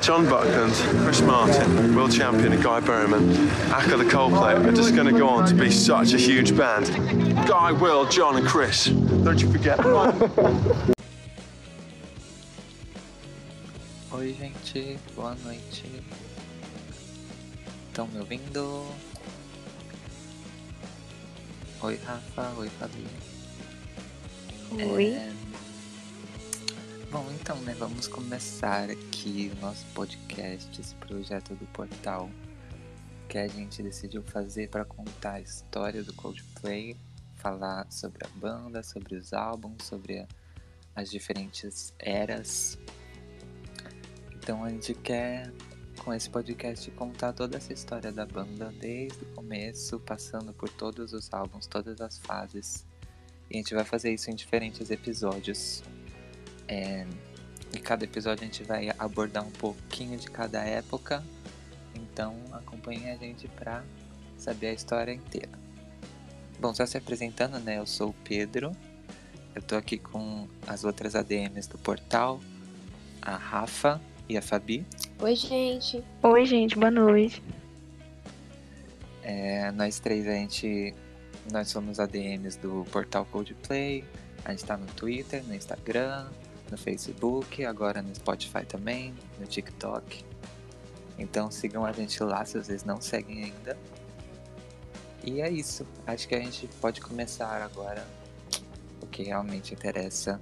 John Buckland, Chris Martin, world champion, and Guy Berryman, Aka the Coldplay are just going to go on to be such a huge band. Guy, Will, John, and Chris. Don't you forget. Oi, gente, boa noite. Estão me ouvindo? Oi, Rafa. Oi, Fabi. Oi. É, Bom, então, né, vamos começar aqui o nosso podcast, esse projeto do portal que a gente decidiu fazer para contar a história do Coldplay, falar sobre a banda, sobre os álbuns, sobre a- as diferentes eras. Então a gente quer com esse podcast contar toda essa história da banda desde o começo, passando por todos os álbuns, todas as fases. E a gente vai fazer isso em diferentes episódios. É, em cada episódio a gente vai abordar um pouquinho de cada época. Então acompanhe a gente para saber a história inteira. Bom, só se apresentando, né? Eu sou o Pedro. Eu tô aqui com as outras ADMs do portal, a Rafa e a Fabi. Oi, gente. Oi, gente, boa noite. É, nós três a gente. Nós somos ADMs do portal Coldplay. A gente tá no Twitter, no Instagram, no Facebook, agora no Spotify também, no TikTok. Então sigam a gente lá se vocês não seguem ainda. E é isso. Acho que a gente pode começar agora o que realmente interessa.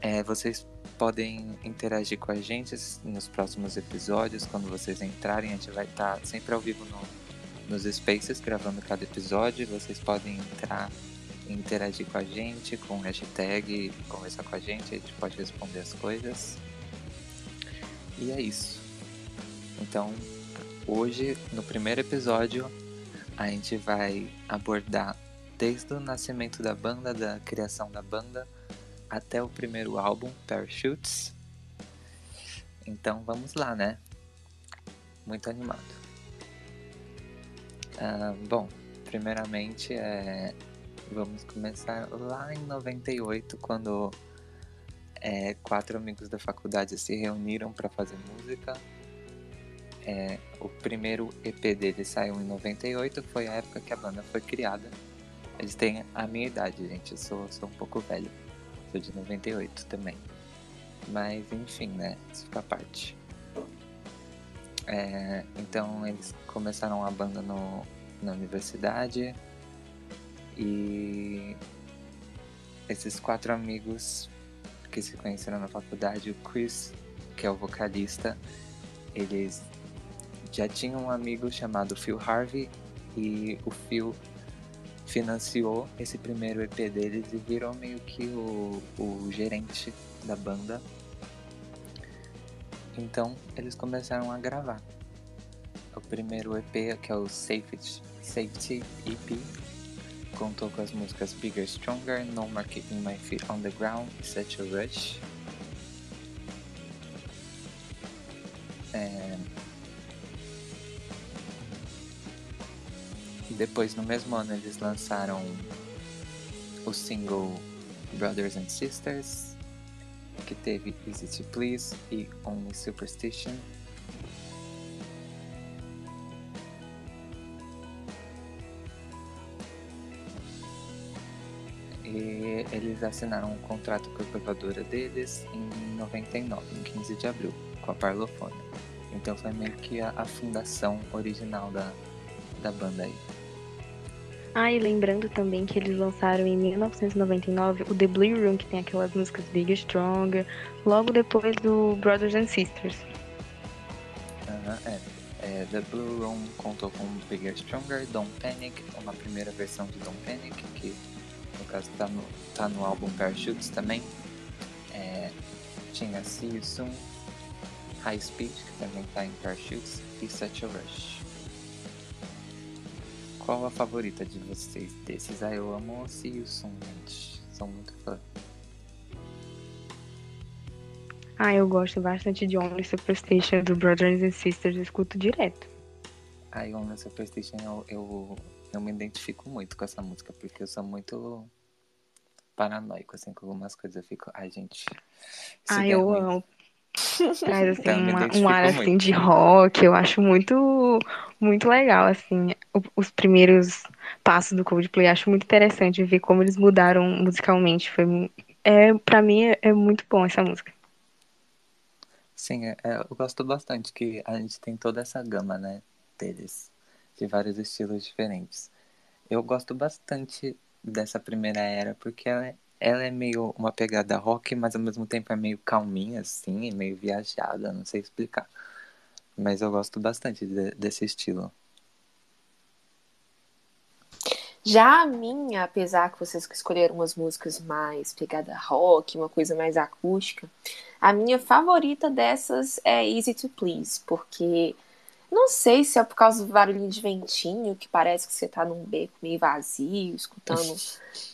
É, vocês podem interagir com a gente nos próximos episódios. Quando vocês entrarem, a gente vai estar sempre ao vivo no, nos Spaces gravando cada episódio. Vocês podem entrar interagir com a gente com hashtag, conversar com a gente, a gente pode responder as coisas. E é isso. Então, hoje, no primeiro episódio, a gente vai abordar desde o nascimento da banda, da criação da banda, até o primeiro álbum, Parachutes. Então vamos lá, né? Muito animado. Ah, bom, primeiramente é, vamos começar lá em 98, quando é, quatro amigos da faculdade se reuniram para fazer música. É, o primeiro EP deles saiu em 98, foi a época que a banda foi criada. Eles têm a minha idade, gente, eu sou, sou um pouco velho. Sou de 98 também. Mas enfim, né? Isso fica à parte. É, então eles começaram a banda no, na universidade e esses quatro amigos que se conheceram na faculdade, o Chris, que é o vocalista, eles já tinham um amigo chamado Phil Harvey e o Phil financiou esse primeiro EP deles e virou meio que o, o gerente da banda. Então eles começaram a gravar. O primeiro EP, que é o Safety, Safety EP, contou com as músicas Bigger Stronger, No More My Feet on the Ground e Such a Rush. É... Depois, no mesmo ano, eles lançaram o single Brothers and Sisters, que teve Easy to Please e Only Superstition. Eles assinaram um contrato com a gravadora deles em 99, em 15 de abril, com a Parlophone. Então foi meio que a, a fundação original da, da banda aí. Ah, e lembrando também que eles lançaram em 1999 o The Blue Room, que tem aquelas músicas Big Stronger, logo depois do Brothers and Sisters. Aham, é. É, The Blue Room contou com Bigger Stronger, Don't Panic, uma primeira versão de Don't Panic, que caso tá no, tá no álbum Parachutes também. É, tinha See You Soon, High Speed, que também tá em Parachutes, e Such a Rush. Qual a favorita de vocês desses? Ah, eu amo See You Soon, gente. Sou muito fã. Ah, eu gosto bastante de Only Superstation do Brothers and Sisters, eu escuto direto. Aí, Only Superstition, eu, eu, eu me identifico muito com essa música, porque eu sou muito paranoico, assim, com algumas coisas. Eu fico, ai, gente. Ah, eu ruim- amo. Traz assim, Então, uma- um ar assim muito. de rock, eu acho muito muito legal assim, os primeiros passos do Coldplay, acho muito interessante ver como eles mudaram musicalmente, foi é para mim é, é muito bom essa música. Sim, é- é, eu gosto bastante que a gente tem toda essa gama, né, deles, de vários estilos diferentes. Eu gosto bastante dessa primeira era porque ela é, ela é meio uma pegada rock, mas ao mesmo tempo é meio calminha, assim, e meio viajada, não sei explicar. Mas eu gosto bastante de- desse estilo. Já a minha, apesar que vocês escolheram umas músicas mais pegada rock, uma coisa mais acústica, a minha favorita dessas é Easy to Please, porque não sei se é por causa do barulhinho de ventinho, que parece que você tá num beco meio vazio, escutando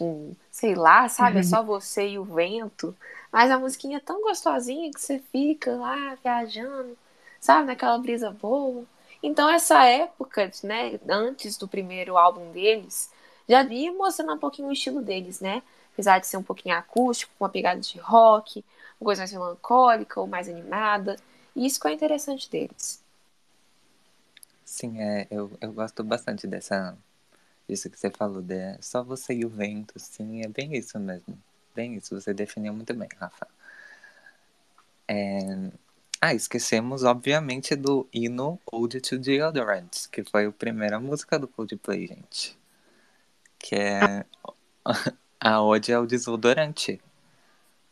um, sei lá, sabe, é só você e o vento, mas a musiquinha é tão gostosinha que você fica lá viajando, sabe, naquela brisa boa. Então essa época, né, antes do primeiro álbum deles, já vinha mostrando um pouquinho o estilo deles, né? Apesar de ser um pouquinho acústico, com uma pegada de rock, uma coisa mais melancólica ou mais animada. E isso que é interessante deles. Sim, é, eu, eu gosto bastante dessa. Isso que você falou, de só você e o vento, sim, é bem isso mesmo. Bem isso, você definiu muito bem, Rafa. É, Ah, esquecemos, obviamente, do hino Ode to Deodorant, que foi a primeira música do Coldplay, gente. Que é a ode ao desodorante.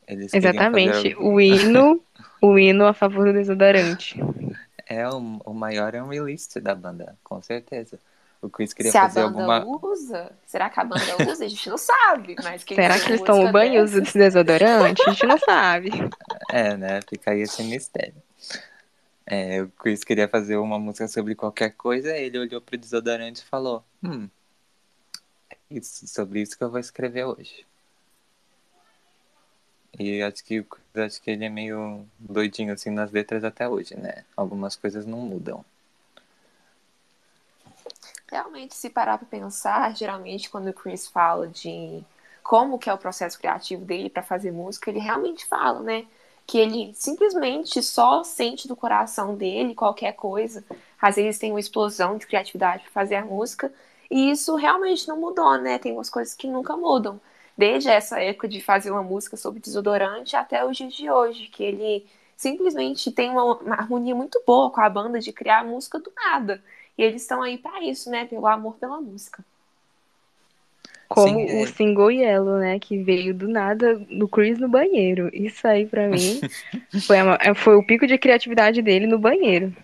Eles Exatamente, fazer- o hino, o hino a favor do desodorante. É o, o maior unreleased da banda, com certeza. O Chris queria Se a fazer banda alguma. usa, será que a banda usa? A gente não sabe. Mas quem Será que eles tomam música banho e usam esse desodorante? A gente não sabe. É, né? Fica aí esse mistério. É, o Chris queria fazer uma música sobre qualquer coisa, ele olhou pro desodorante e falou: Hum, é isso, sobre isso que eu vou escrever hoje. E acho que, acho que ele é meio doidinho assim nas letras até hoje, né? Algumas coisas não mudam. Realmente, se parar pra pensar, geralmente quando o Chris fala de como que é o processo criativo dele pra fazer música, ele realmente fala, né? Que ele simplesmente só sente do coração dele qualquer coisa. Às vezes tem uma explosão de criatividade pra fazer a música. E isso realmente não mudou, né? Tem umas coisas que nunca mudam. Desde essa época de fazer uma música sobre desodorante até os dias de hoje, que ele simplesmente tem uma, uma harmonia muito boa com a banda de criar música do nada. E eles estão aí pra isso, né? Pelo amor pela música. Como Sim, é. o single Yellow, né? Que veio do nada do Chris no banheiro. Isso aí, pra mim, foi, a foi o pico de criatividade dele no banheiro.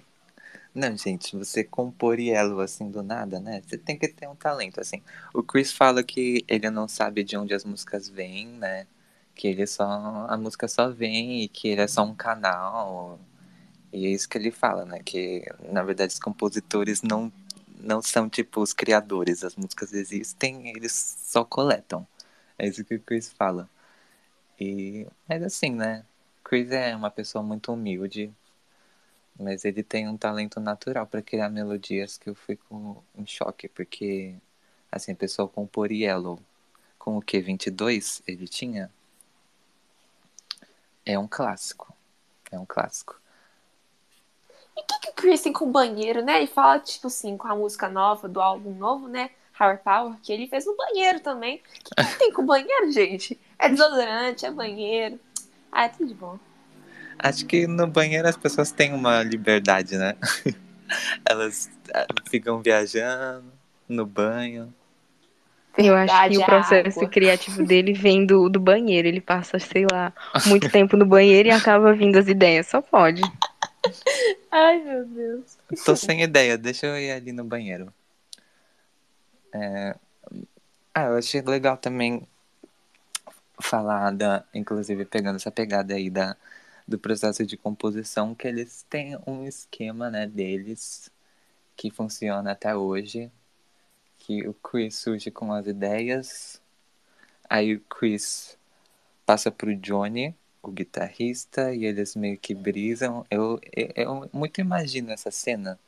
Não, gente, você compor Yellow assim do nada, né? Você tem que ter um talento, assim. O Chris fala que ele não sabe de onde as músicas vêm, né? Que ele só. A música só vem e que ele é só um canal. E é isso que ele fala, né? Que na verdade os compositores não, não são tipo os criadores. As músicas existem, eles só coletam. É isso que o Chris fala. E, mas assim, né? Chris é uma pessoa muito humilde, mas ele tem um talento natural para criar melodias que eu fico em choque, porque assim, a pessoa compor Yellow com o que 22 ele tinha é um clássico. É um clássico. E o que, que o Chris tem com o banheiro, né? Ele fala, tipo assim, com a música nova do álbum novo, né? Higher Power, que ele fez no banheiro também. O que, que tem com o banheiro, gente? É desodorante, é banheiro. Ah, é tudo de bom. Acho que no banheiro as pessoas têm uma liberdade, né? Elas ah, ficam viajando no banho. Eu acho que o processo água. criativo dele vem do, do banheiro. Ele passa, sei lá, muito tempo no banheiro e acaba vindo as ideias. Só pode. Ai, meu Deus. Tô sem ideia, deixa eu ir ali no banheiro. É, Ah, eu achei legal também falar da, inclusive pegando essa pegada aí da, do processo de composição, que eles têm um esquema, né, deles que funciona até hoje, que o Chris surge com as ideias, aí o Chris passa pro Johnny, o guitarrista, e eles meio que brisam. Eu, eu, eu muito imagino essa cena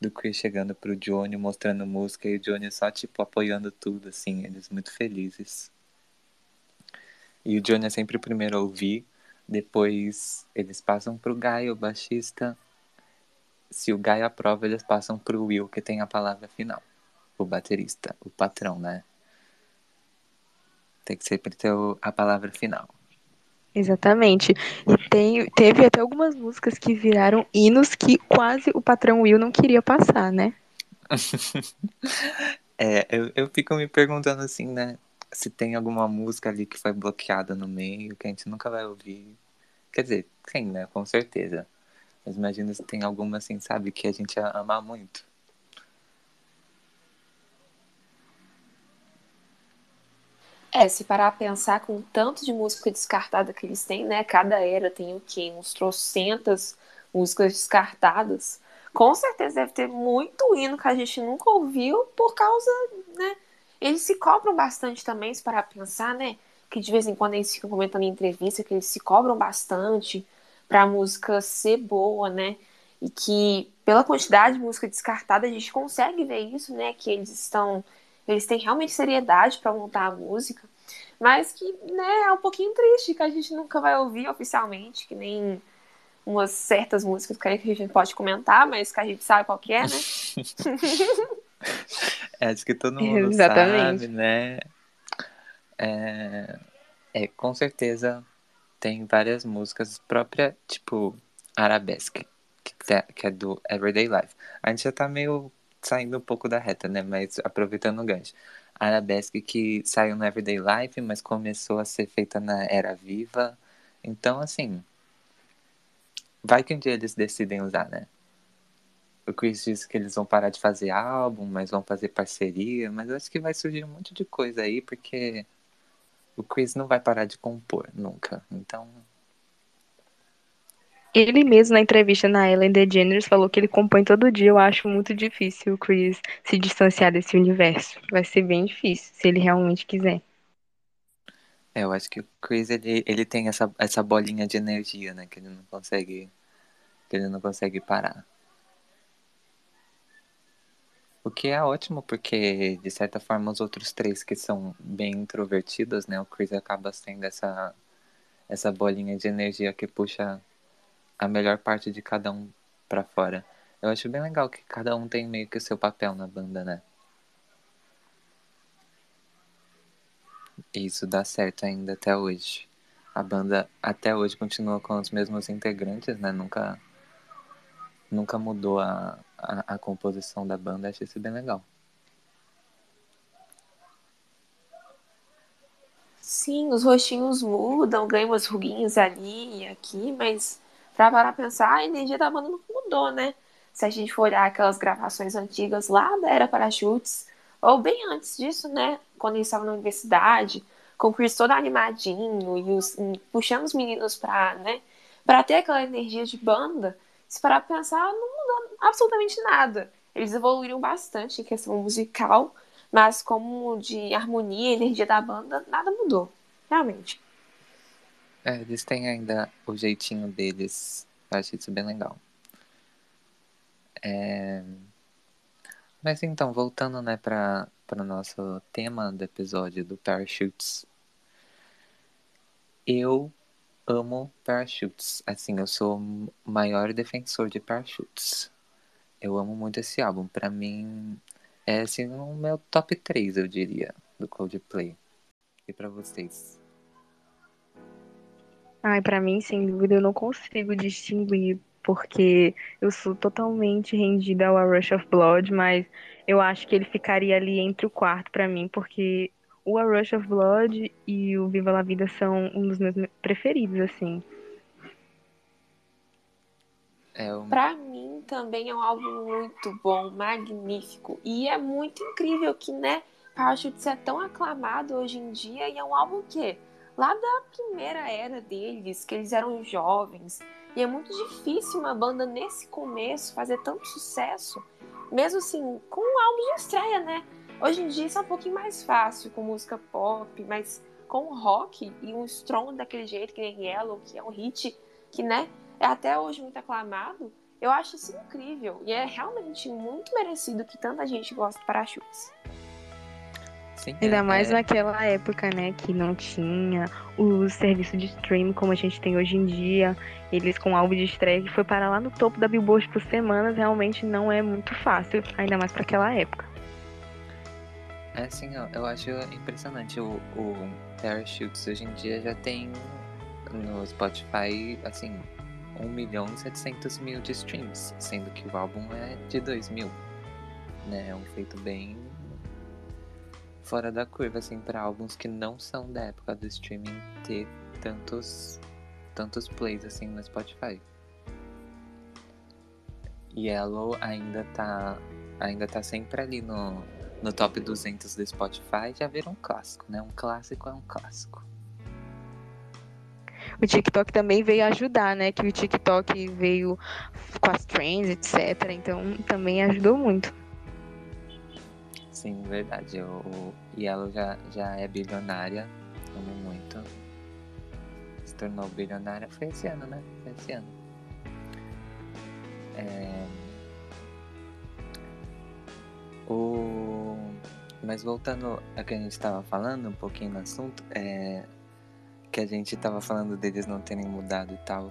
do Chris chegando pro Johnny, mostrando música, e o Johnny só, tipo, apoiando tudo, assim, eles muito felizes. E o Johnny é sempre o primeiro a ouvir, Depois eles passam pro Guy, o baixista. Se o Guy aprova, eles passam pro Will, que tem a palavra final. O baterista, o patrão, né? Tem que sempre ter a palavra final. Exatamente. E tem, teve até algumas músicas que viraram hinos que quase o patrão Will não queria passar, né? é, eu, eu fico me perguntando assim, né? Se tem alguma música ali que foi bloqueada no meio, que a gente nunca vai ouvir. Quer dizer, sim, né? Com certeza. Mas imagina se tem alguma assim, sabe, que a gente ama muito. É, se parar a pensar com o tanto de música descartada que eles têm, né? Cada era tem o quê? Uns trocentas músicas descartadas. Com certeza deve ter muito hino que a gente nunca ouviu por causa, né? Eles se cobram bastante também, se parar a pensar, né? Que de vez em quando eles ficam comentando em entrevista que eles se cobram bastante pra música ser boa, né? E que pela quantidade de música descartada a gente consegue ver isso, né? Que eles estão eles têm realmente seriedade para montar a música, mas que né, é um pouquinho triste que a gente nunca vai ouvir oficialmente, que nem umas certas músicas que a gente pode comentar, mas que a gente sabe qual que é, né? é, acho que todo mundo Exatamente. sabe, né? É, é, com certeza tem várias músicas próprias, tipo Arabesque, que é, que é do Everyday Life. A gente já tá meio saindo um pouco da reta, né? Mas aproveitando o gancho. Arabesque que saiu no Everyday Life, mas começou a ser feita na Era Viva. Então, assim. Vai que um dia eles decidem usar, né? O Chris disse que eles vão parar de fazer álbum, mas vão fazer parceria. Mas eu acho que vai surgir um monte de coisa aí, porque o Chris não vai parar de compor nunca. Então, ele mesmo, na entrevista na Ellen DeGeneres, falou que ele compõe todo dia. Eu acho muito difícil o Chris se distanciar desse universo. Vai ser bem difícil, se ele realmente quiser. É, eu acho que o Chris, ele, ele tem essa, essa bolinha de energia, né? Que ele não consegue... Que ele não consegue parar. O que é ótimo, porque, de certa forma, os outros três que são bem introvertidos, né? O Chris acaba sendo essa, essa bolinha de energia que puxa a melhor parte de cada um para fora. Eu acho bem legal que cada um tem meio que o seu papel na banda, né? E isso dá certo ainda até hoje. A banda até hoje continua com os mesmos integrantes, né? Nunca, nunca mudou a, a, a composição da banda. Acho isso bem legal. Sim, os rostinhos mudam, ganham umas ruguinhas ali e aqui, mas pra parar pra pensar, a energia da banda não mudou, né? Se a gente for olhar aquelas gravações antigas lá da Era Parachutes, ou bem antes disso, né? Quando eles estavam na universidade, com o Chris todo animadinho e, os, e puxando os meninos pra, né? Pra ter aquela energia de banda, se parar pra pensar, não absolutamente nada. Eles evoluíram bastante em questão musical, mas como de harmonia e energia da banda, nada mudou. Realmente. É, eles têm ainda o jeitinho deles. Eu acho isso bem legal. É... Mas então, voltando né, para o nosso tema do episódio do Parachutes. Eu amo Parachutes. Assim, eu sou o maior defensor de Parachutes. Eu amo muito esse álbum. Para mim, é assim, o meu top 3, eu diria, do Coldplay. E para vocês? Ai, para mim, sem dúvida, eu não consigo distinguir, porque eu sou totalmente rendida ao A Rush of Blood, mas eu acho que ele ficaria ali entre o quarto para mim, porque o A Rush of Blood e o Viva la Vida são um dos meus preferidos, assim. É um... Pra mim também é um álbum muito bom, magnífico. E é muito incrível que, né, Parachutes é tão aclamado hoje em dia e é um álbum que lá da primeira era deles, que eles eram jovens. E é muito difícil uma banda nesse começo fazer tanto sucesso, mesmo assim, com um álbum de estreia, né? Hoje em dia isso é um pouquinho mais fácil com música pop, mas com rock e um strong daquele jeito, que nem Yellow, que é um hit que, né, é até hoje muito aclamado. Eu acho isso incrível e é realmente muito merecido que tanta gente goste de Parachutes. Sim, Ainda é- mais é- naquela época, né, que não tinha o serviço de stream como a gente tem hoje em dia. Eles com álbum de estreia que foi parar lá no topo da Billboard por semanas, realmente não é muito fácil, ainda mais pra aquela época. É assim, eu acho impressionante. O, o Parachutes hoje em dia já tem no Spotify, assim, 1 milhão e 700 mil de streams, sendo que o álbum é de 2 mil. Né? É um feito bem fora da curva, assim, para álbuns que não são da época do streaming ter tantos, tantos plays, assim, no Spotify. Yellow ainda tá, ainda tá sempre ali no, no top 200 do Spotify, já virou um clássico, né? Um clássico é um clássico. O TikTok também veio ajudar, né? Que o TikTok veio com as trends, etc. Então também ajudou muito. Sim, verdade. O, o Yellow já, já é bilionária, amo muito. Se tornou bilionária, foi esse ano, né? Foi esse ano. É... O... Mas voltando a que a gente estava falando, um pouquinho no assunto, é... que a gente estava falando deles não terem mudado e tal.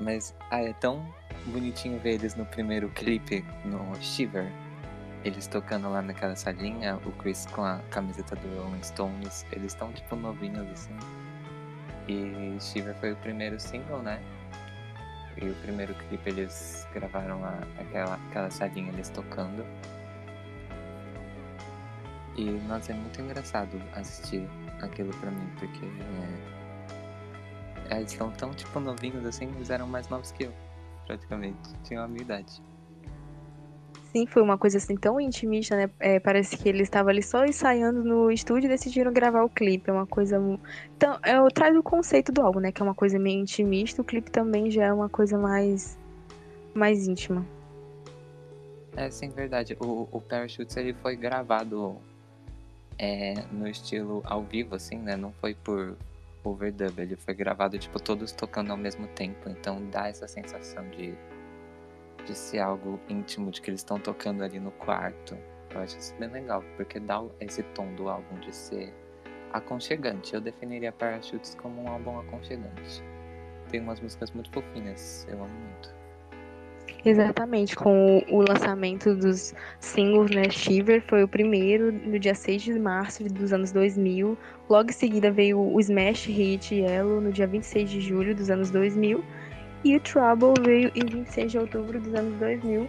Mas ah, é tão bonitinho ver eles no primeiro clipe, no Shiver. Eles tocando lá naquela salinha, o Chris com a camiseta do Rolling Stones, eles estão tipo novinhos assim. E Shiver foi o primeiro single, né? E o primeiro clipe eles gravaram lá aquela, aquela salinha eles tocando. E nossa, é muito engraçado assistir aquilo pra mim, porque é, eles estão tão tipo novinhos assim, eles eram mais novos que eu, praticamente. Tinham a minha idade. Sim, foi uma coisa assim tão intimista, né? É, parece que eles estavam ali só ensaiando no estúdio e decidiram gravar o clipe. É uma coisa. Então, é, o- traz o conceito do álbum, né? Que é uma coisa meio intimista. O clipe também já é uma coisa mais. mais íntima. É, sim, verdade. O, o Parachutes ele foi gravado é, no estilo ao vivo, assim, né? Não foi por overdub. Ele foi gravado, tipo, todos tocando ao mesmo tempo. Então dá essa sensação de, de ser algo íntimo, de que eles estão tocando ali no quarto. Eu acho isso bem legal, porque dá esse tom do álbum de ser aconchegante. Eu definiria Parachutes como um álbum aconchegante. Tem umas músicas muito fofinhas, eu amo muito. Exatamente, com o, lançamento dos singles, né? Shiver foi o primeiro, no dia 6 de março dos anos 2000. Logo em seguida veio o Smash Hit Yellow, no dia 26 de julho dos anos 2000. E o Trouble veio em 26 de outubro dos anos 2000.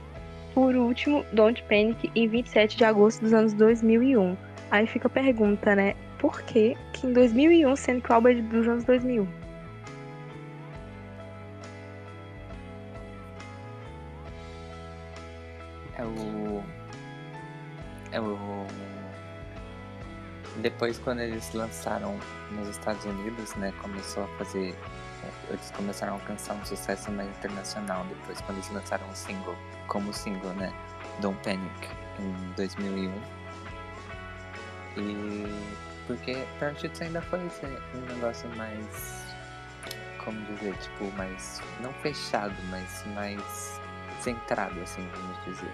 Por último, Don't Panic em 27 de agosto dos anos 2001. Aí fica a pergunta, né? Por que que em 2001, sendo que o álbum é dos anos 2000? É o. É o. Depois, quando eles lançaram nos Estados Unidos, né? Começou a fazer. Eles começaram a alcançar um sucesso mais internacional depois, quando eles lançaram um single, como single, né? Don't Panic, em 2001. E. Porque Parachutes ainda foi um negócio mais. Como dizer? Tipo, mais. Não fechado, mas mais centrado, assim, vamos dizer.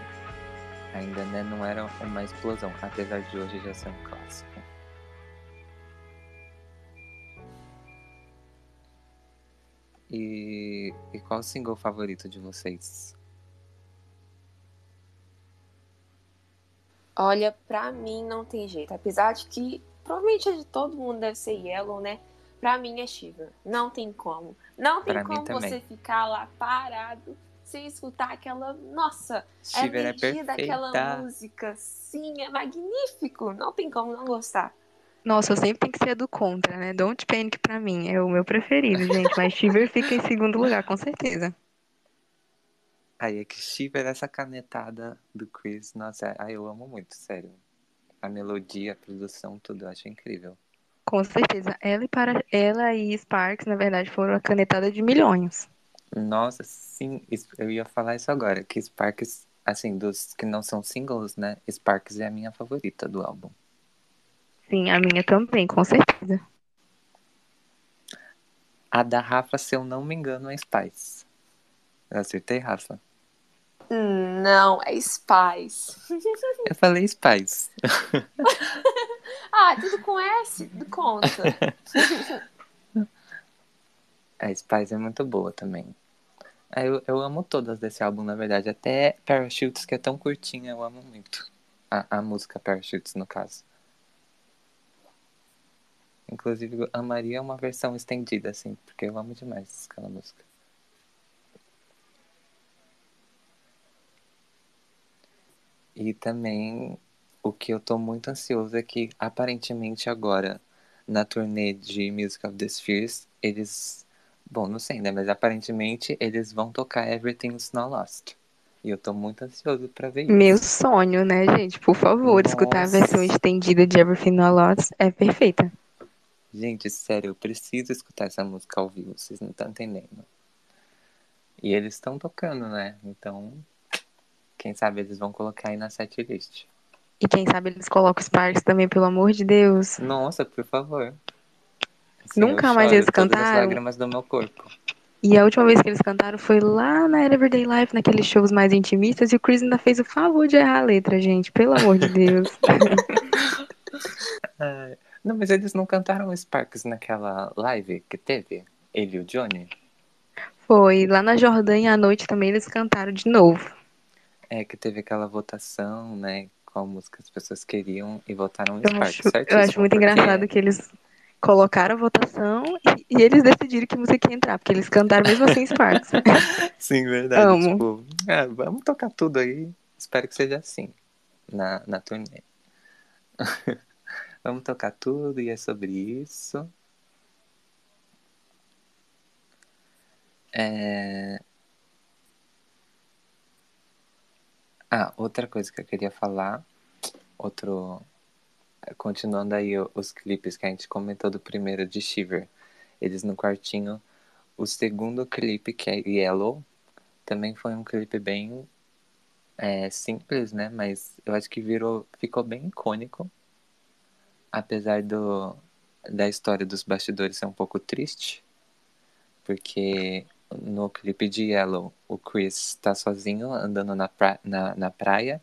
Ainda né, não era uma explosão, apesar de hoje já ser um clássico. E, e qual o single favorito de vocês? Olha, pra mim não tem jeito. Apesar de que provavelmente a de todo mundo deve ser Yellow, né? Pra mim é Shiver. Não tem como. Não tem Pra como você ficar lá parado sem escutar aquela. Nossa, a Shiver é energia daquela música. Sim, é magnífico. Não tem como não gostar. Nossa, eu sempre tenho que ser a do contra, né? Don't Panic pra mim é o meu preferido, gente. Mas Shiver fica em segundo lugar, com certeza. Aí é que Shiver, essa canetada do Chris, nossa, aí eu amo muito, sério. A melodia, a produção, tudo, eu acho incrível. Com certeza. Ela e, para... Ela e Sparks, na verdade, foram a canetada de milhões. Nossa, sim, eu ia falar isso agora, que Sparks, assim, dos que não são singles, né? Sparks é a minha favorita do álbum. Sim, a minha também, com certeza. A da Rafa, se eu não me engano, é Spice. Eu acertei, Rafa? Não, é Spice. Eu falei Spice. Ah, tudo com S? Do conta. A Spice é muito boa também. Ah, Eu, eu amo todas desse álbum, na verdade. Até Parachutes, que é tão curtinha, eu amo muito. A, a música Parachutes, no caso. Inclusive, amaria uma versão estendida, assim, porque eu amo demais aquela música. E também o que eu tô muito ansioso é que aparentemente agora, na turnê de Music of the Spheres, eles. Bom, não sei, né? Mas aparentemente eles vão tocar Everything's Not Lost. E eu tô muito ansioso pra ver isso. Meu sonho, né, gente? Por favor, escutar a versão Nossa. estendida de Everything Not Lost é perfeita. Gente, sério, eu preciso escutar essa música ao vivo, vocês não estão entendendo. E eles estão tocando, né? Então, quem sabe eles vão colocar aí na setlist. E quem sabe eles colocam Sparks também, pelo amor de Deus. Nossa, por favor. Assim, Nunca mais eles todas as cantaram? lágrimas do meu corpo. E a última vez que eles cantaram foi lá na Everyday Life, naqueles shows mais intimistas, e o Chris ainda fez o favor de errar a letra, gente. Pelo amor de Deus. Ai, Não, mas eles não cantaram Sparks naquela live que teve? Ele e o Johnny? Foi lá na Jordânia à noite também eles cantaram de novo. É, que teve aquela votação, né? Qual música as pessoas queriam e votaram Eu Sparks, acho, eu acho muito porque- engraçado que eles colocaram a votação e, e eles decidiram que música ia entrar, porque eles cantaram mesmo assim Sparks. Sim, verdade. Amo. Tipo, ah, vamos tocar tudo aí. Espero que seja assim na, na turnê. vamos tocar tudo e é sobre isso. É... Ah, outra coisa que eu queria falar, outro. Continuando aí os clipes que a gente comentou do primeiro de Shiver. Eles no quartinho. O segundo clipe, que é Yellow, também foi um clipe bem é, simples, né? Mas eu acho que virou, ficou bem icônico. Apesar do, da história dos bastidores ser um pouco triste. Porque no clipe de Yellow, o Chris está sozinho andando na, pra, na, na praia.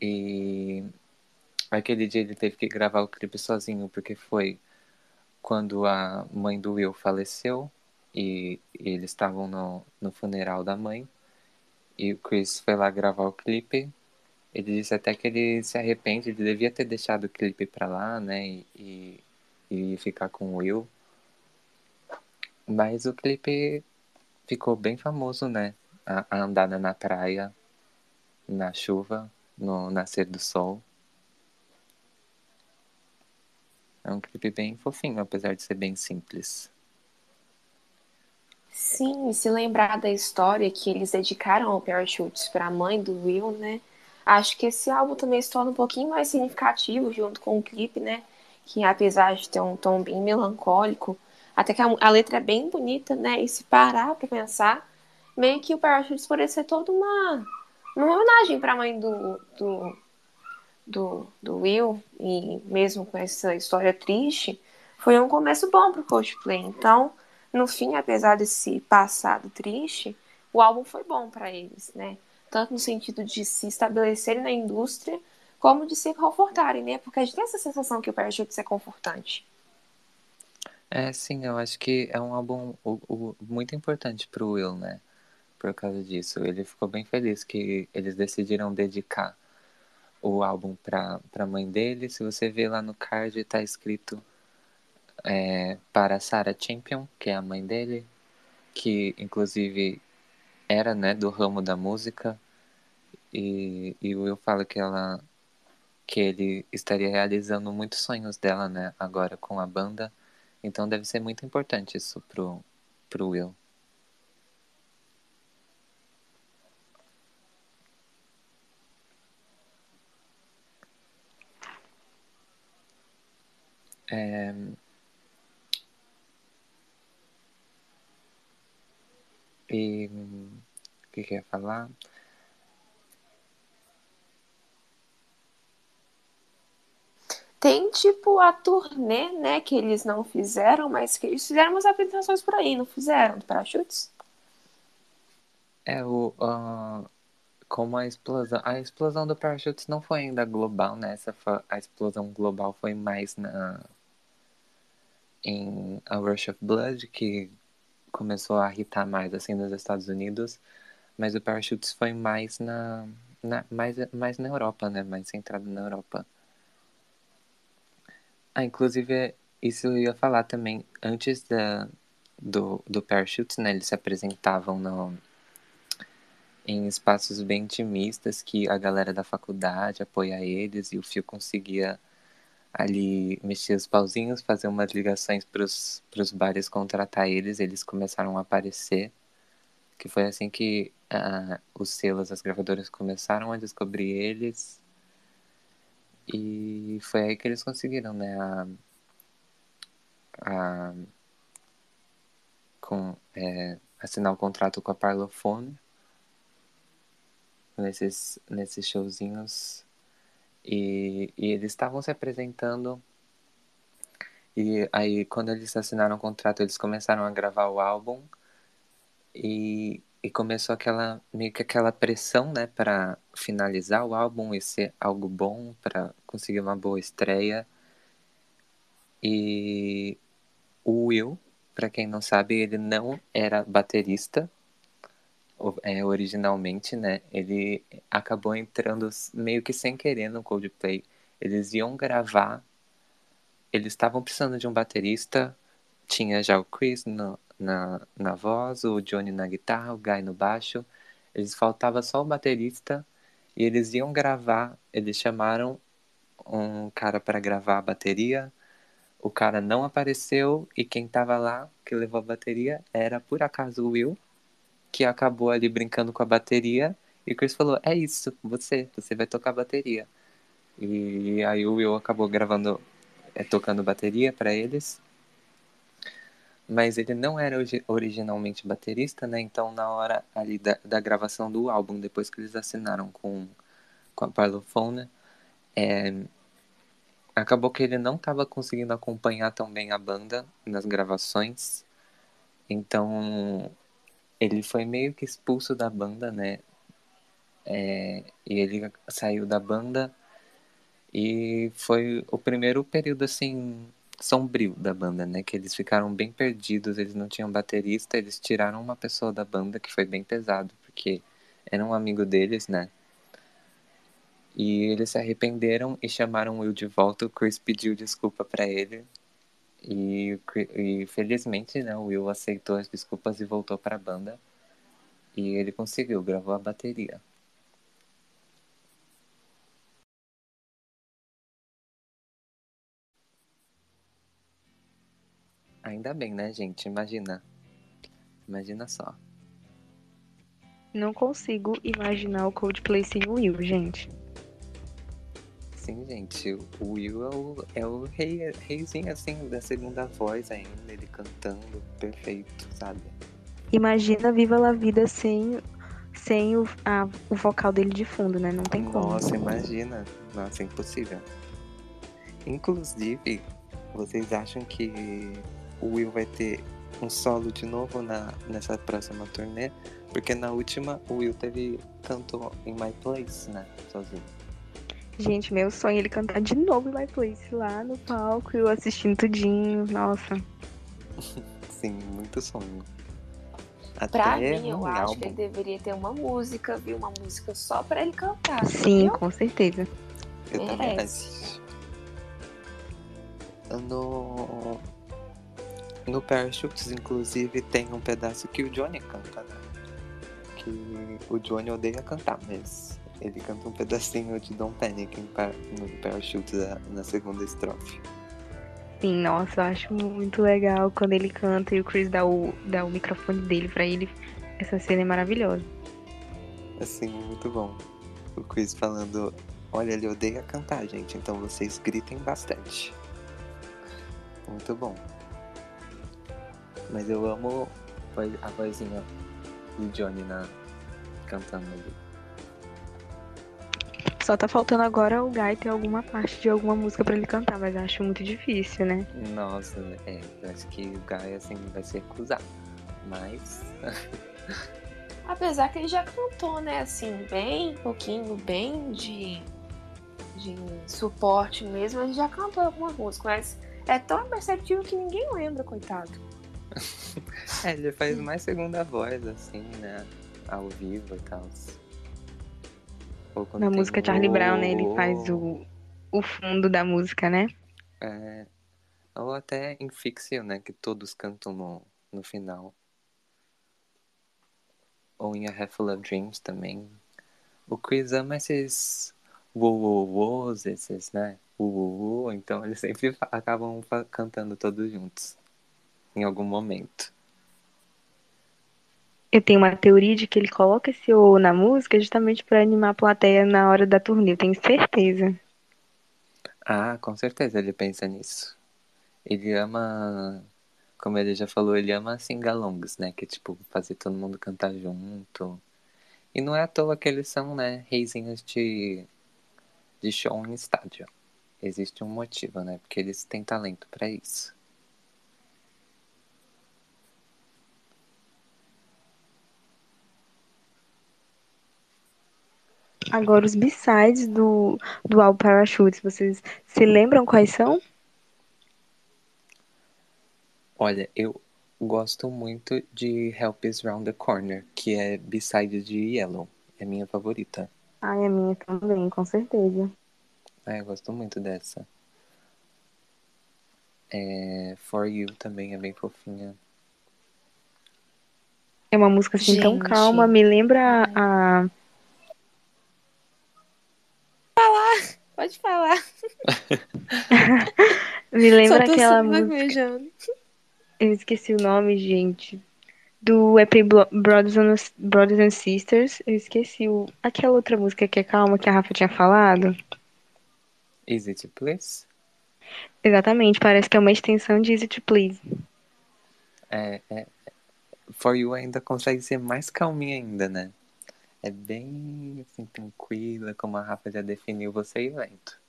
E aquele dia ele teve que gravar o clipe sozinho, porque foi quando a mãe do Will faleceu e, e eles estavam no, no funeral da mãe. E o Chris foi lá gravar o clipe. Ele disse até que ele se arrepende, ele devia ter deixado o clipe pra lá, né? E, e, ficar com o Will. Mas o clipe ficou bem famoso, né? A, a andada na praia, na chuva, no nascer do sol. É um clipe bem fofinho, apesar de ser bem simples. Sim, se lembrar da história que eles dedicaram ao Parachutes para a mãe do Will, né? Acho que esse álbum também se torna um pouquinho mais significativo junto com o clipe, né? Que apesar de ter um tom bem melancólico, até que a, a letra é bem bonita, né? E se parar para pensar, meio que o Parachutes poderia ser toda uma, uma homenagem para a mãe do, do, do, do Will, e mesmo com essa história triste, foi um começo bom pro Coldplay. Então, no fim, apesar desse passado triste, o álbum foi bom para eles, né? Tanto no sentido de se estabelecerem na indústria, como de se confortarem, né? Porque a gente tem essa sensação que o Parachutes é confortante. É, sim, eu acho que é um álbum o- o- muito importante pro Will, né? Por causa disso. Ele ficou bem feliz que eles decidiram dedicar o álbum pra, pra mãe dele. Se você ver lá no card, tá escrito é, para Sarah Champion, que é a mãe dele, que inclusive era, né, do ramo da música. E, e o Will fala que ela que ele estaria realizando muitos sonhos dela, né, agora com a banda. Então deve ser muito importante isso pro, pro Will. É... E o que que eu ia falar? Tem tipo a turnê, né, que eles não fizeram, mas que eles fizeram umas apresentações por aí, não fizeram? Do Parachutes? É o. ah, como a explosão. A explosão do Parachutes não foi ainda global, né? Essa foi, a explosão global foi mais na. Em A Rush of Blood, que começou a irritar mais assim nos Estados Unidos. Mas o Parachutes foi mais na. na mais, mais na Europa, né? Mais centrado na Europa. Ah, inclusive, isso eu ia falar também. Antes da, do, do Parachutes, né? Eles se apresentavam no, em espaços bem intimistas que a galera da faculdade apoia eles e o Fio conseguia ali mexer os pauzinhos, fazer umas ligações para os bares contratar eles, eles começaram a aparecer, que foi assim que uh, os selos, as gravadoras começaram a descobrir eles e foi aí que eles conseguiram, né, a, a com, é, assinar o contrato com a Parlophone nesses, nesses showzinhos. E, e eles estavam se apresentando. E aí, quando eles assinaram o contrato, eles começaram a gravar o álbum. E, e começou aquela meio que aquela pressão, né, para finalizar o álbum e ser algo bom, para conseguir uma boa estreia. E o Will, para quem não sabe, ele não era baterista, é, originalmente, né? Ele acabou entrando meio que sem querer no Coldplay. Eles iam gravar, eles estavam precisando de um baterista, tinha já o Chris no, na, na voz, o Johnny na guitarra, o Guy no baixo. Eles faltava só o baterista e eles iam gravar. Eles chamaram um cara para gravar a bateria. O cara não apareceu e quem estava lá que levou a bateria era por acaso o Will que acabou ali brincando com a bateria. E o Chris falou: É isso, você, você vai tocar bateria. E aí o Will acabou gravando, é, tocando bateria para eles. Mas ele não era originalmente baterista, né? Então, na hora ali da, da gravação do álbum, depois que eles assinaram com, com a Parlophone, é, acabou que ele não estava conseguindo acompanhar tão bem a banda nas gravações. Então, ele foi meio que expulso da banda, né? É, e ele saiu da banda e foi o primeiro período assim sombrio da banda, né? Que eles ficaram bem perdidos, eles não tinham baterista, eles tiraram uma pessoa da banda que foi bem pesado, porque era um amigo deles, né? E eles se arrependeram e chamaram o Will de volta. O Chris pediu desculpa para ele e, e felizmente, né, o Will aceitou as desculpas e voltou para a banda. E ele conseguiu, gravou a bateria. Ainda bem, né, gente? Imagina. Imagina só. Não consigo imaginar o Coldplay sem o Will, gente assim, gente. O Will é o, é o rei, reizinho, assim, da segunda voz ainda, ele cantando perfeito, sabe? Imagina Viva La Vida sem, sem o, a, o vocal dele de fundo, né? Não tem Nossa, como. Nossa, imagina. Nossa, impossível. Inclusive, vocês acham que o Will vai ter um solo de novo na, nessa próxima turnê? Porque na última o Will teve cantou em My Place, né? Sozinho. Gente, meu sonho é ele cantar de novo My Place lá no palco, eu assistindo tudinho, nossa. Sim, muito sonho. Até pra mim, eu acho álbum. que ele deveria ter uma música, viu? Uma música só pra ele cantar. Sim, viu? com certeza. Eu também acho. No... No Parachutes, inclusive, tem um pedaço que o Johnny canta, né? Que o Johnny odeia cantar, mas ele canta um pedacinho de Don't Panic no Parachute na segunda estrofe. Sim, nossa, eu acho muito legal quando ele canta e o Chris dá o, dá o microfone dele pra ele. Essa cena é maravilhosa. Assim, muito bom. O Chris falando, olha, ele odeia cantar, gente, então vocês gritem bastante. Muito bom. Mas eu amo a vozinha do Johnny na, cantando ali. Só tá faltando agora o Guy ter alguma parte de alguma música para ele cantar, mas acho muito difícil, né? Nossa, é, acho que o Guy assim vai ser cruzado. Mas. Apesar que ele já cantou, né, assim, bem pouquinho, bem de, de suporte mesmo, ele já cantou algumas músicas, mas é tão perceptível que ninguém lembra, coitado. é, ele faz mais segunda voz, assim, né? Ao vivo e tal. Na música Charlie Brown, né? Ele faz o, o fundo da música, né? É, ou até em ficção, né? Que todos cantam no, no final. Ou em A Half Full of Dreams também. O Chris ama esses wo wo wo's, esses, né? Então eles sempre acabam cantando todos juntos. Em algum momento. Eu tenho uma teoria de que ele coloca esse O na música justamente para animar a plateia na hora da turnê, eu tenho certeza. Ah, com certeza ele pensa nisso. Ele ama, como ele já falou, ele ama sing-alongs, né? Que é tipo, fazer todo mundo cantar junto. E não é à toa que eles são, né, reizinhos de, de show em estádio. Existe um motivo, né? Porque eles têm talento para isso. Agora, os b-sides do, do álbum Parachutes, vocês se lembram quais são? Olha, eu gosto muito de Help Is Round the Corner, que é b-side de Yellow. É minha favorita. Ah, é minha também, com certeza. É, eu gosto muito dessa. É, For You também é bem fofinha. É uma música assim Gente. tão calma, me lembra a Pode falar. Me lembra aquela música. Eu esqueci o nome, gente. Do EP Brothers and, Brothers and Sisters. Eu esqueci o... aquela outra música que é calma que a Rafa tinha falado. Easy to Please? Exatamente, parece que é uma extensão de Easy to Please. É, é, For You ainda consegue ser mais calminha ainda, né? É bem assim, tranquila, como a Rafa já definiu você e vento.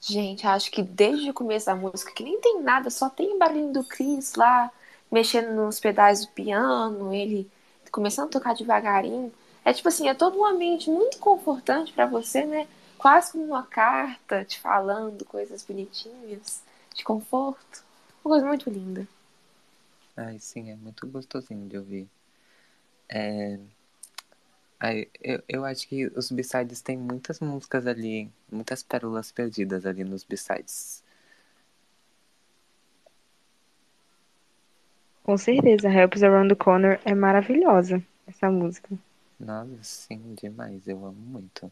Gente, acho que desde o começo da música, que nem tem nada, só tem o barulho do Chris lá, mexendo nos pedais do piano, ele começando a tocar devagarinho. É tipo assim, é todo um ambiente muito confortante para você, né? Quase como uma carta te falando coisas bonitinhas, de conforto. Uma coisa muito linda. Ai, sim, é muito gostosinho de ouvir. É, eu, eu acho que os B-sides tem muitas músicas ali, muitas pérolas perdidas ali nos B-sides. Com certeza, Helps Around the Corner é maravilhosa, essa música. Nossa, sim, demais, eu amo muito.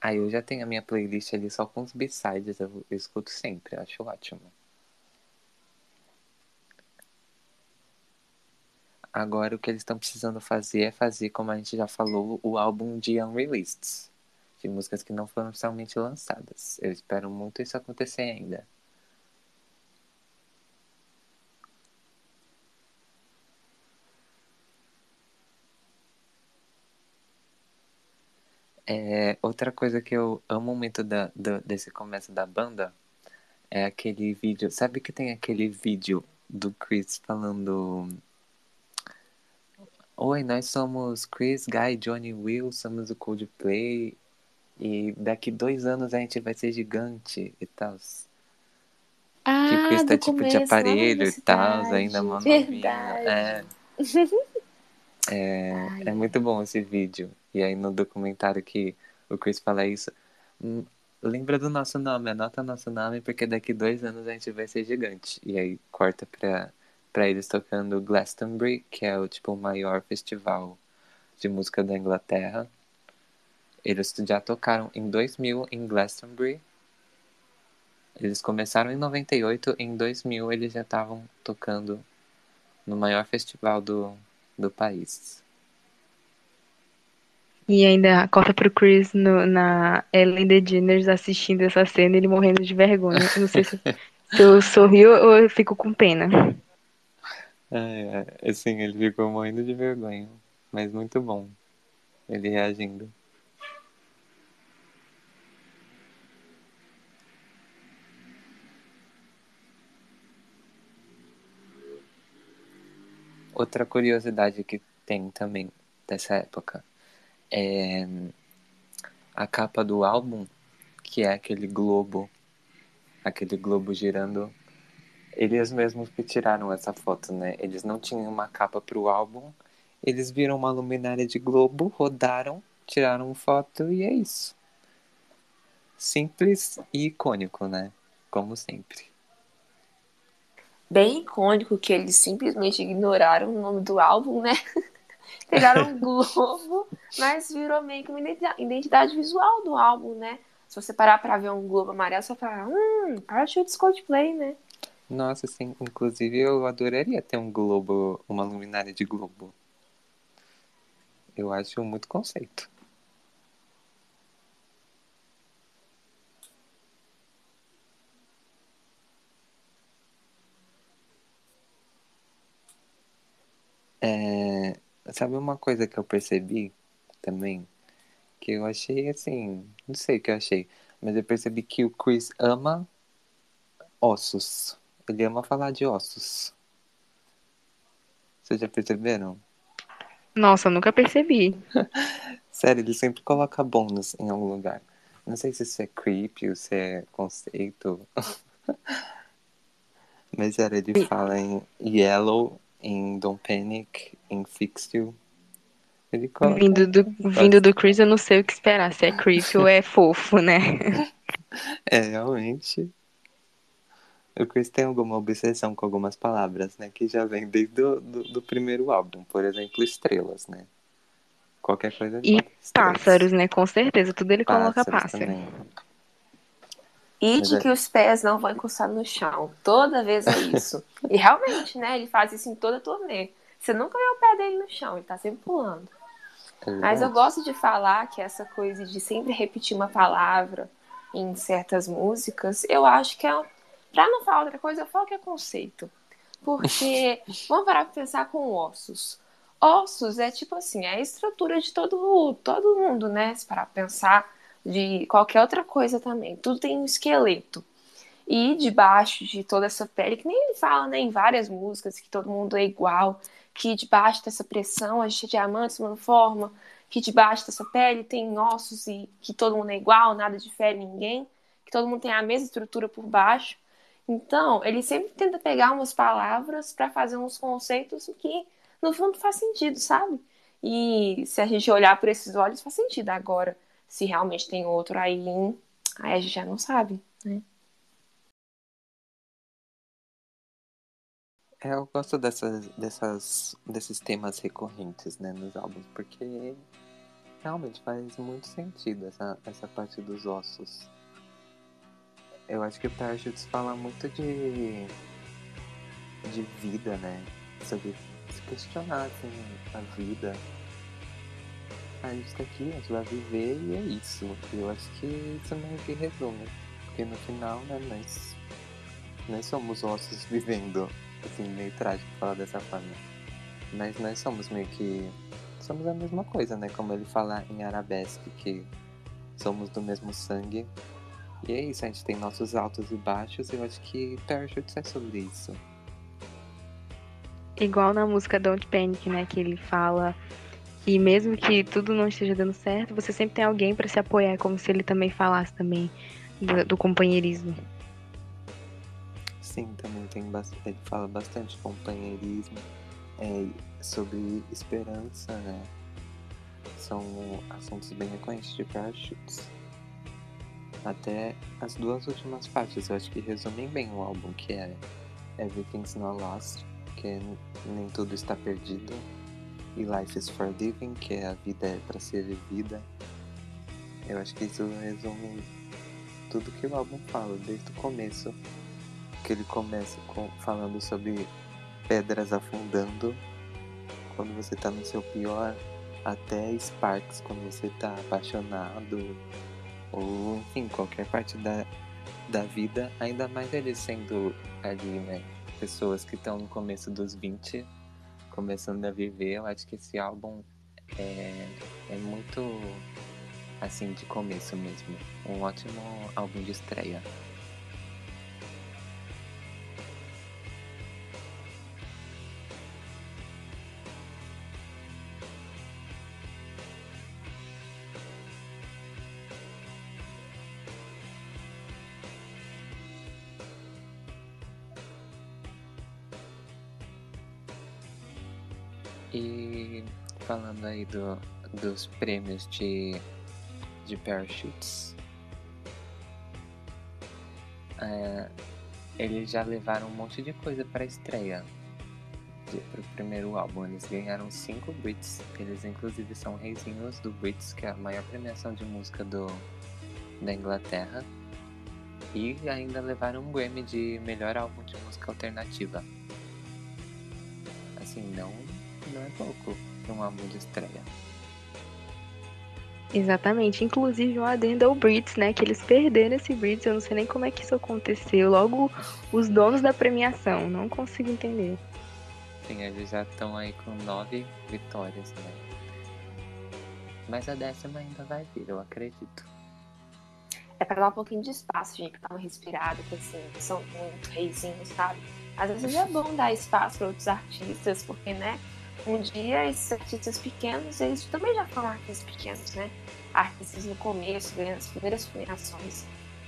Aí eu já tenho a minha playlist ali só com os B-sides, eu, eu escuto sempre, acho ótimo. Agora o que eles estão precisando fazer é fazer, como a gente já falou, o álbum de unreleased. De músicas que não foram oficialmente lançadas. Eu espero muito isso acontecer ainda. É, outra coisa que eu amo muito da, do, desse começo da banda é aquele vídeo. Sabe que tem aquele vídeo do Chris falando Oi, nós somos Chris, Guy, Johnny Will, somos o Coldplay. E daqui dois anos a gente vai ser gigante e tal. Ah, que o Chris tá tipo de aparelho e tal, ainda uma É. É, é muito bom esse vídeo. E aí no documentário que o Chris fala isso, hum, lembra do nosso nome, anota nosso nome, porque daqui dois anos a gente vai ser gigante. E aí corta pra para eles tocando Glastonbury, que é o tipo o maior festival de música da Inglaterra. Eles já tocaram em 2000 em Glastonbury. Eles começaram em 98, em 2000 eles já estavam tocando no maior festival do, do país. E ainda corta pro Chris no, na Ellen DeGeneres assistindo essa cena ele morrendo de vergonha. Eu não sei se, se eu sorrio ou eu fico com pena. É, é, assim, ele ficou morrendo de vergonha. Mas muito bom. Ele reagindo. outra curiosidade que tem também dessa época é a capa do álbum, que é aquele globo, aquele globo girando. Eles mesmos que tiraram essa foto, né? Eles não tinham uma capa para o álbum, eles viram uma luminária de globo, rodaram, tiraram foto e é isso. Simples e icônico, né? Como sempre. Bem icônico que eles simplesmente ignoraram o nome do álbum, né? Pegaram um globo, mas virou meio que uma identidade visual do álbum, né? Se você parar pra ver um globo amarelo, você vai falar, hum, Parachutes Coldplay, né? Nossa, sim. Inclusive, eu adoraria ter um globo, uma luminária de globo. Eu acho muito conceito. É, sabe uma coisa que eu percebi também? Que eu achei assim, não sei o que eu achei, mas eu percebi que o Chris ama ossos. Ele ama falar de ossos. Vocês já perceberam? Nossa, eu nunca percebi. Sério, ele sempre coloca bônus em algum lugar. Não sei se isso é creepy ou se é conceito. Mas era, ele fala em yellow, em Don't Panic, em Fix You. Ele coloca... Vindo do, vindo do Chris, eu não sei o que esperar, se é creepy ou é fofo, né? É, realmente. O Chris tem alguma obsessão com algumas palavras, né? Que já vem desde o do, do primeiro álbum. Por exemplo, estrelas, né? Qualquer coisa. E pássaros, né? Com certeza, tudo ele coloca Pássaros pássaro. também. E Mas de é- que os pés não vão encostar no chão. Toda vez é isso. e realmente, né? Ele faz isso em toda a turnê. Você nunca vê o pé dele no chão, ele tá sempre pulando. É Mas eu gosto de falar que essa coisa de sempre repetir uma palavra em certas músicas, eu acho que é. Pra não falar outra coisa, eu falo que é conceito. Porque, vamos parar pra pensar com ossos. Ossos é tipo assim, é a estrutura de todo, todo mundo, né? Se parar pra pensar de qualquer outra coisa também. Tudo tem um esqueleto. E debaixo de toda essa pele, que nem ele fala, né, em várias músicas, que todo mundo é igual, que debaixo dessa pressão a gente é diamante tomando forma, que debaixo dessa pele tem ossos e que todo mundo é igual, nada difere ninguém, que todo mundo tem a mesma estrutura por baixo. Então, ele sempre tenta pegar umas palavras para fazer uns conceitos que, no fundo, faz sentido, sabe? E se a gente olhar por esses olhos, faz sentido. Agora, se realmente tem outro aí, aí a gente já não sabe, né? É, eu gosto dessas, dessas, desses temas recorrentes, né, nos álbuns, porque realmente faz muito sentido essa, essa parte dos ossos. Eu acho que o Parachutes fala muito de, de vida, né? Sobre se questionar, assim, a vida. A gente tá aqui, a gente vai viver e é isso. Eu acho que isso meio que resume. Porque no final, né, nós, nós somos ossos vivendo assim, meio trágico falar dessa forma. Mas nós somos meio que. Somos a mesma coisa, né? Como ele fala em arabesque, que somos do mesmo sangue. E é isso, a gente tem nossos altos e baixos, e eu acho que Parachutes é sobre isso. Igual na música Don't Panic, né? Que ele fala que mesmo que tudo não esteja dando certo, você sempre tem alguém pra se apoiar, como se ele também falasse também do, do companheirismo. Sim, também tem bastante. Ele fala bastante de companheirismo, é, sobre esperança, né? São assuntos bem recorrentes de Parachutes. Até as duas últimas partes eu acho que resumem bem o álbum, que é Everything's Not Lost, que é Nem Tudo Está Perdido, e Life is for Living, que é A Vida é para Ser Vivida. Eu acho que isso resume tudo que o álbum fala, desde o começo que ele começa com, falando sobre pedras afundando quando você tá no seu pior, até Sparks quando você tá apaixonado, ou enfim, qualquer parte da, da vida, ainda mais ele sendo ali, né, pessoas que estão no começo dos 20, começando a viver, eu acho que esse álbum é, é muito assim de começo mesmo. Um ótimo álbum de estreia. E falando aí do, dos prêmios de, de parachutes, é, eles já levaram um monte de coisa para estreia para o primeiro álbum. Eles ganharam cinco Brits. Eles inclusive são reizinhos do Brits, que é a maior premiação de música do, da Inglaterra. E ainda levaram um Grammy de melhor álbum de música alternativa. Assim, não, não é pouco para um álbum de estreia. Exatamente. Inclusive, um adendo ao Brits, né? Que eles perderam esse Brits. Eu não sei nem como é que isso aconteceu. Logo, os donos da premiação. Não consigo entender. Sim, eles já estão aí com nove vitórias, né? Mas a décima ainda vai vir, eu acredito. É pra dar um pouquinho de espaço, gente, pra dar uma respirada, porque assim, são muito reizinhos, sabe? Às vezes é bom dar espaço para outros artistas, porque, né? Um dia esses artistas pequenos, eles também já foram artistas pequenos, né? Artistas no começo, ganhando as primeiras premiações.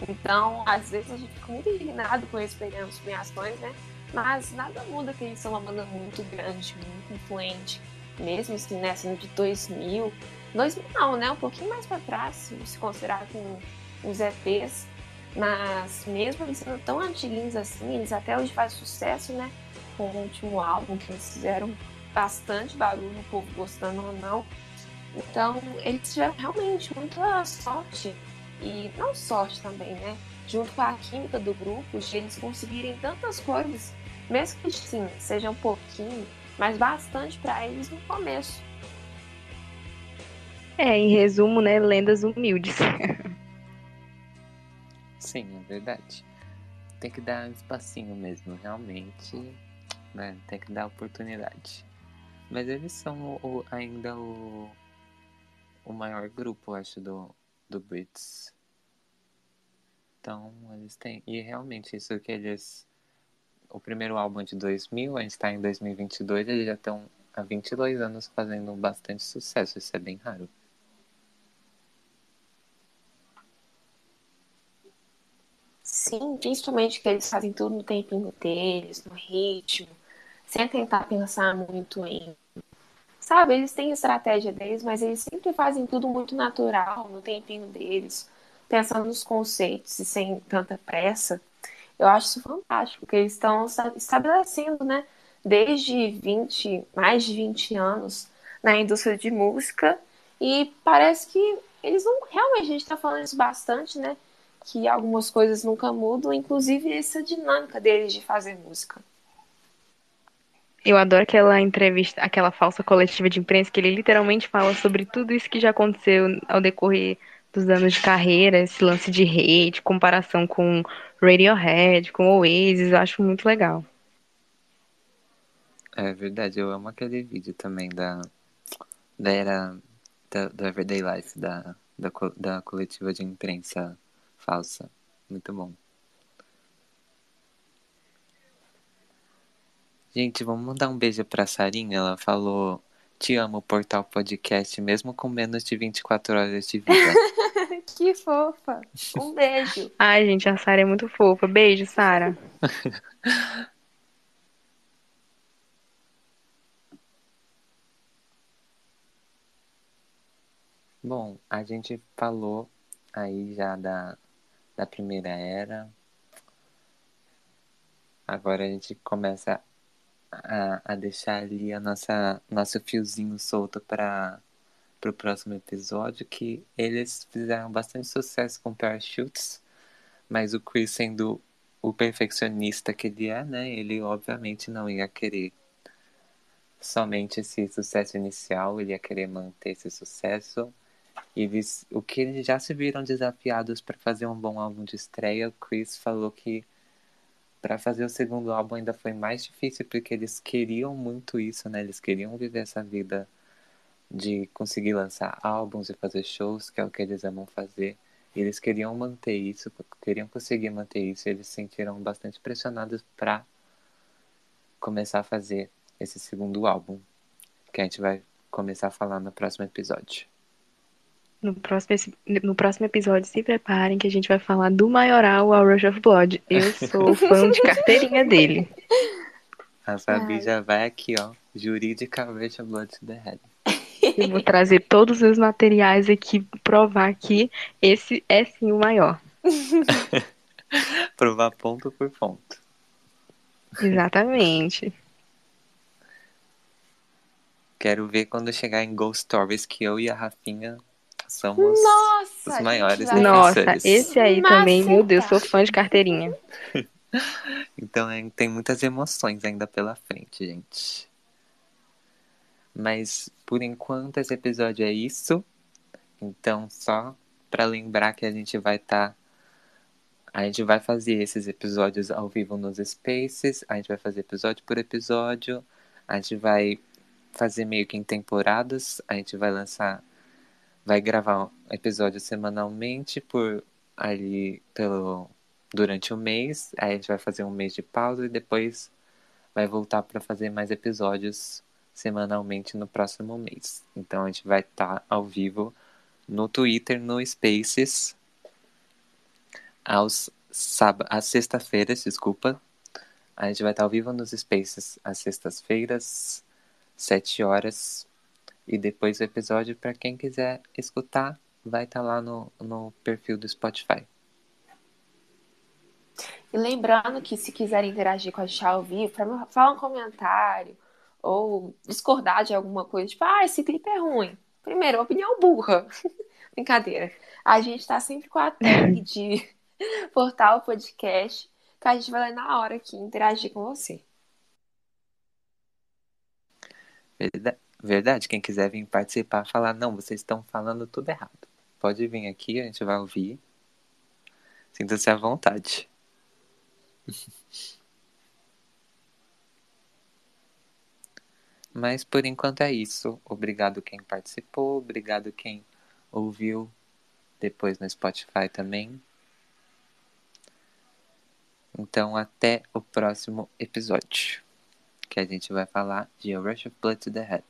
Então, às vezes a gente fica muito indignado com eles pegando as premiações, né? Mas nada muda que eles são uma banda muito grande, muito influente. Mesmo assim, né, sendo de 2000. 2000 não, né? Um pouquinho mais para trás, se considerar com os EPs. Mas mesmo eles sendo tão antiguinhos assim, eles até hoje fazem sucesso, né? Com o último álbum que eles fizeram bastante barulho, o povo gostando ou não. Então, eles tiveram realmente muita sorte. E não sorte também, né? Junto com a química do grupo, de eles conseguirem tantas coisas mesmo que sim, seja um pouquinho, mas bastante para eles no começo. É, em resumo, né, lendas humildes. Sim, é verdade. Tem que dar um espacinho mesmo, realmente, né? Tem que dar oportunidade. Mas eles são o, ainda o, o maior grupo, acho, do, do Brits. Então, eles têm. E realmente, isso que eles o primeiro álbum de 2000, a gente está em 2022, eles já estão há 22 anos fazendo bastante sucesso, isso é bem raro. Sim, principalmente que eles fazem tudo no tempinho deles, no ritmo, sem tentar pensar muito em. Sabe, eles têm estratégia deles, mas eles sempre fazem tudo muito natural, no tempinho deles, pensando nos conceitos e sem tanta pressa. Eu acho isso fantástico, porque eles estão estabelecendo, né, desde 20, mais de 20 anos na indústria de música e parece que eles não realmente a gente está falando isso bastante, né? Que algumas coisas nunca mudam, inclusive essa dinâmica deles de fazer música. Eu adoro aquela entrevista, aquela falsa coletiva de imprensa que ele literalmente fala sobre tudo isso que já aconteceu ao decorrer dos anos de carreira, esse lance de hate, comparação com Radiohead, com Oasis, eu acho muito legal. É verdade, eu amo aquele vídeo também da, da era da, do Everyday Life, da, da, da coletiva de imprensa falsa. Muito bom. Gente, vamos mandar um beijo pra Sarinha. Ela falou: Te amo, Portal Podcast, mesmo com menos de 24 horas de vida. que fofa. Um beijo. Ai, gente, a Sara é muito fofa. Beijo, Sara. Bom, a gente falou aí já da, da primeira era. Agora a gente começa a, a deixar ali a nossa nosso fiozinho solto para o próximo episódio, que eles fizeram bastante sucesso com Parachutes, mas o Chris sendo o perfeccionista que ele é, né, ele obviamente não ia querer somente esse sucesso inicial, ele ia querer manter esse sucesso. Eles, o que eles já se viram desafiados para fazer um bom álbum de estreia, o Chris falou que para fazer o segundo álbum ainda foi mais difícil porque eles queriam muito isso, né? Eles queriam viver essa vida de conseguir lançar álbuns e fazer shows, que é o que eles amam fazer. E eles queriam manter isso, queriam conseguir manter isso, eles se sentiram bastante pressionados para começar a fazer esse segundo álbum, que a gente vai começar a falar no próximo episódio. No próximo, no próximo episódio, se preparem que a gente vai falar do maioral ao Rush of Blood. Eu sou fã de carteirinha dele. A Fabi Ai. já vai aqui, ó. Jurídica Rush Blood to the Head. Eu vou trazer todos os materiais aqui, provar que esse é sim o maior. Provar ponto por ponto. Exatamente. Quero ver quando chegar em Ghost Stories que eu e a Rafinha somos Nossa! os gente maiores Nossa, esse aí também, meu Deus, sou Macetar. fã de carteirinha. Então é, tem muitas emoções ainda pela frente, gente. Mas por enquanto esse episódio é isso. Então só pra lembrar que a gente vai estar a gente vai fazer esses episódios ao vivo nos Spaces, a gente vai fazer episódio por episódio, a gente vai fazer meio que em temporadas, a gente vai lançar vai gravar um episódio semanalmente por ali pelo durante o mês, aí a gente vai fazer um mês de pausa e depois vai voltar para fazer mais episódios semanalmente no próximo mês. Então a gente vai estar ao vivo no Twitter, no Spaces, aos sáb às sextas-feiras, desculpa. A gente vai estar ao vivo nos Spaces às sextas-feiras, 7 horas. E depois o episódio, para quem quiser escutar, vai estar lá no, no perfil do Spotify. E lembrando que se quiserem interagir com a gente ao vivo, falar um comentário ou discordar de alguma coisa, tipo, ah, esse clipe é ruim. Primeiro, opinião burra. Brincadeira. A gente tá sempre com a tag de portal podcast, que a gente vai ler na hora aqui interagir com você. Verda- Verdade, quem quiser vir participar, falar, não, vocês estão falando tudo errado. Pode vir aqui, a gente vai ouvir. Sinta-se à vontade. Mas por enquanto é isso. Obrigado quem participou, obrigado quem ouviu depois no Spotify também. Então até o próximo episódio, que a gente vai falar de A Rush of Blood to the Head.